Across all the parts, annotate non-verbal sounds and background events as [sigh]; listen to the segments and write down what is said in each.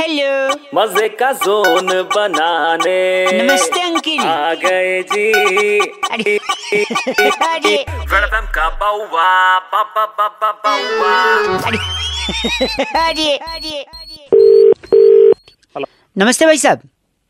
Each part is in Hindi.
हेलो मज़े का जोन बनाने। नमस्ते अंकिल। आ गए जी। अरे अरे। वेलकम का बाउवा बाबा बाबा बाउवा। अरे अरे अरे। नमस्ते भाई साहब।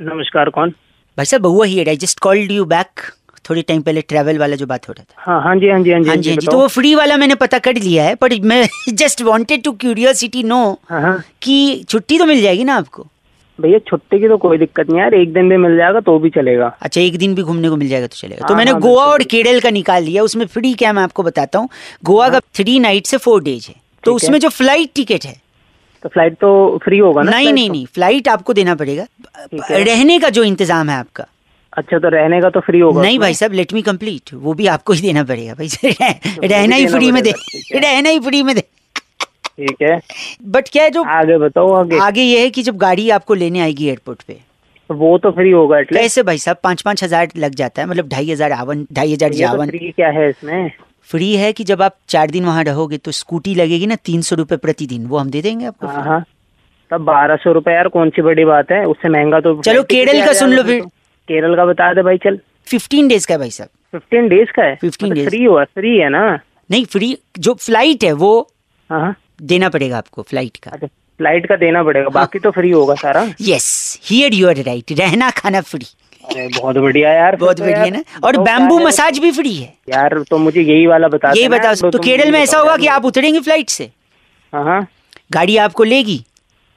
नमस्कार कौन? भाई साहब Bauaa here I just called you back थोड़ी टाइम पहले ट्रैवल वाला जो बात हो रहा था। हाँ हाँ जी हाँ जी हाँ जी हाँ जी हाँ जी। तो वो फ्री वाला मैंने पता कर लिया है पर मैं just wanted to curiosity no हाँ हाँ। कि छुट्टी तो मिल जाएगी ना आपको? भैया छुट्टी की तो कोई दिक्कत नहीं यार एक दिन भी मिल जाएगा तो भी चलेगा। अच्छा एक दिन भी घूमने को मिल जाएगा तो चलेगा। तो हाँ, मैंने हाँ, गोवा और केरल का निकाल लिया उसमें फ्री क्या मैं आपको बताता हूँ। गोवा का थ्री नाइट से फोर डेज़ है। तो उसमें जो फ़्लाइट टिकट है तो फ़्लाइट तो फ्री होगा ना नहीं नहीं तो? नहीं फ़्लाइट आपको देना पड़ेगा। रहने का जो इंतज़ाम है आपका अच्छा तो रहने का तो फ्री होगा नहीं भाई साहब लेट मी कंप्लीट वो भी आपको ही देना पड़ेगा भाई [laughs] भी रहना ही फ्री में दे। रहना ही फ्री में दे। ठीक है। बट क्या है जो आगे बताओ आगे। आगे ये है कि जब गाड़ी आपको लेने आएगी एयरपोर्ट पे वो तो फ्री होगा एटलीस्ट कैसे भाई साहब? पाँच पाँच हज़ार लग जाता है मतलब ढाई हज़ार आवन ढाई हज़ार जावन फ्री क्या है इसमें? फ्री है कि जब आप चार दिन वहाँ रहोगे तो स्कूटी लगेगी ना तीन सौ रुपए प्रतिदिन वो हम दे देंगे आपको हाँ हाँ। तब बारह सौ रुपये यार कौन सी बड़ी बात है? उससे महँगा तो चलो, केरल का सुन लो फिर। तो। केरल का बता दे भाई चल। फिफ्टीन डेज़ का है भाई साहब। फिफ्टीन डेज़ का है? 15 days। फ्री हुआ फ्री है ना? नहीं फ्री जो फ़्लाइट है वो हाँ हाँ। देना पड़ेगा आपको फ़्लाइट का। अच्छा फ़्लाइट का देना पड़ेगा बाकी तो फ्री होगा सारा। Yes here you are right रहना खाना फ्री बहुत बढ़िया यार बहुत तो बढ़िया ना और बैम्बू मसाज भी फ्री है। यार तो मुझे यही वाला बता यही बताओ यार, तो केरल में ऐसा होगा। कि आप उतरेंगे फ़्लाइट से? हाँ हाँ। गाड़ी आपको लेगी?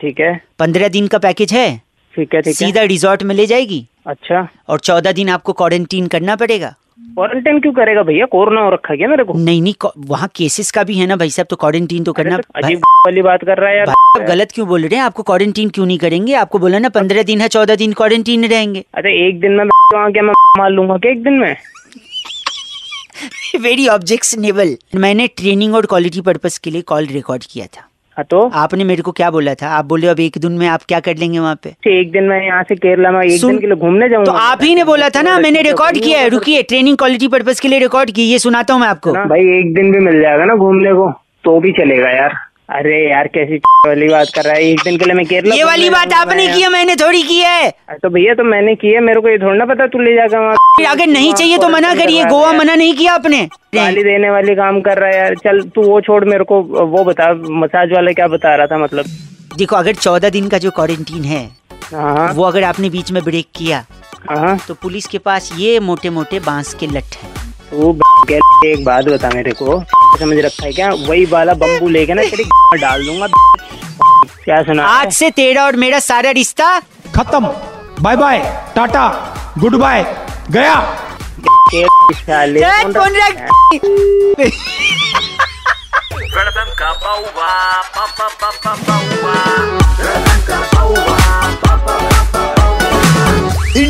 ठीक है। पंद्रह दिन का पैकेज है? ठीक है ठीक है। सीधा रिजॉर्ट में ले जाएगी? अच्छा। और चौदह दिन आपको क्वारंटीन करना पड़ेगा? क्वारंटाइन क्यों करेगा भैया? कोरोना हो रखा है क्या मेरे को। नहीं नहीं वहाँ केसेस का भी है ना भाई साहब तो क्वारंटीन तो करना तो अजीब वाली बात कर रहा है यार। भाई गलत क्यों बोल रहे हैं? आपको क्वारंटीन क्यों नहीं करेंगे? आपको बोला ना पंद्रह दिन है चौदह दिन क्वारंटीन रहेंगे। अरे एक दिन में [laughs] वहाँ क्या मैं [laughs] मार लूँगा क्या एक दिन में? [laughs] वेरी ऑब्जेक्शनेबल मैंने ट्रेनिंग और क्वालिटी पर्पज के लिए कॉल रिकॉर्ड किया था। हाँ तो आपने मेरे को क्या बोला था? आप बोले अब एक दिन में आप क्या कर लेंगे वहाँ पे? एक दिन मैं यहाँ से केरला में एक दिन के लिए घूमने जाऊँगा। तो आप ही ने बोला था ना मैंने रिकॉर्ड किया है रुकिए ट्रेनिंग क्वालिटी पर्पज के लिए रिकॉर्ड की ये सुनाता हूँ मैं आपको। भाई एक दिन भी मिल जाएगा ना घूमने को तो भी चलेगा यार। अरे यार कैसी वाली बात कर रहा है? एक दिन के लिए मैं केरला ये वाली बात आपने की है मैंने थोड़ी की है। तो भैया तो मैंने की है मेरे को ये थोड़ा ना पता तू ले जाकर वहाँ अगर नहीं चाहिए तो मना करिए गोवा मना नहीं किया आपने। गाली देने वाली काम कर रहा है यार। चल तू वो छोड़ मेरे को वो बता मसाज वाला क्या बता रहा था मतलब? देखो अगर चौदह दिन का जो क्वारंटीन है हाँ। वो अगर आपने बीच में ब्रेक किया हाँ। तो पुलिस के पास ये मोटे मोटे बाँस के लठ है। एक बात बता मेरे को। समझ रखा है क्या? वही वाला बम्बू लेके ना तेरी [laughs] डाल दूँगा। [laughs] क्या सुना? आज से तेरा और मेरा सारा रिश्ता खत्म। Bye bye tata good bye गया? [laughs] रख- का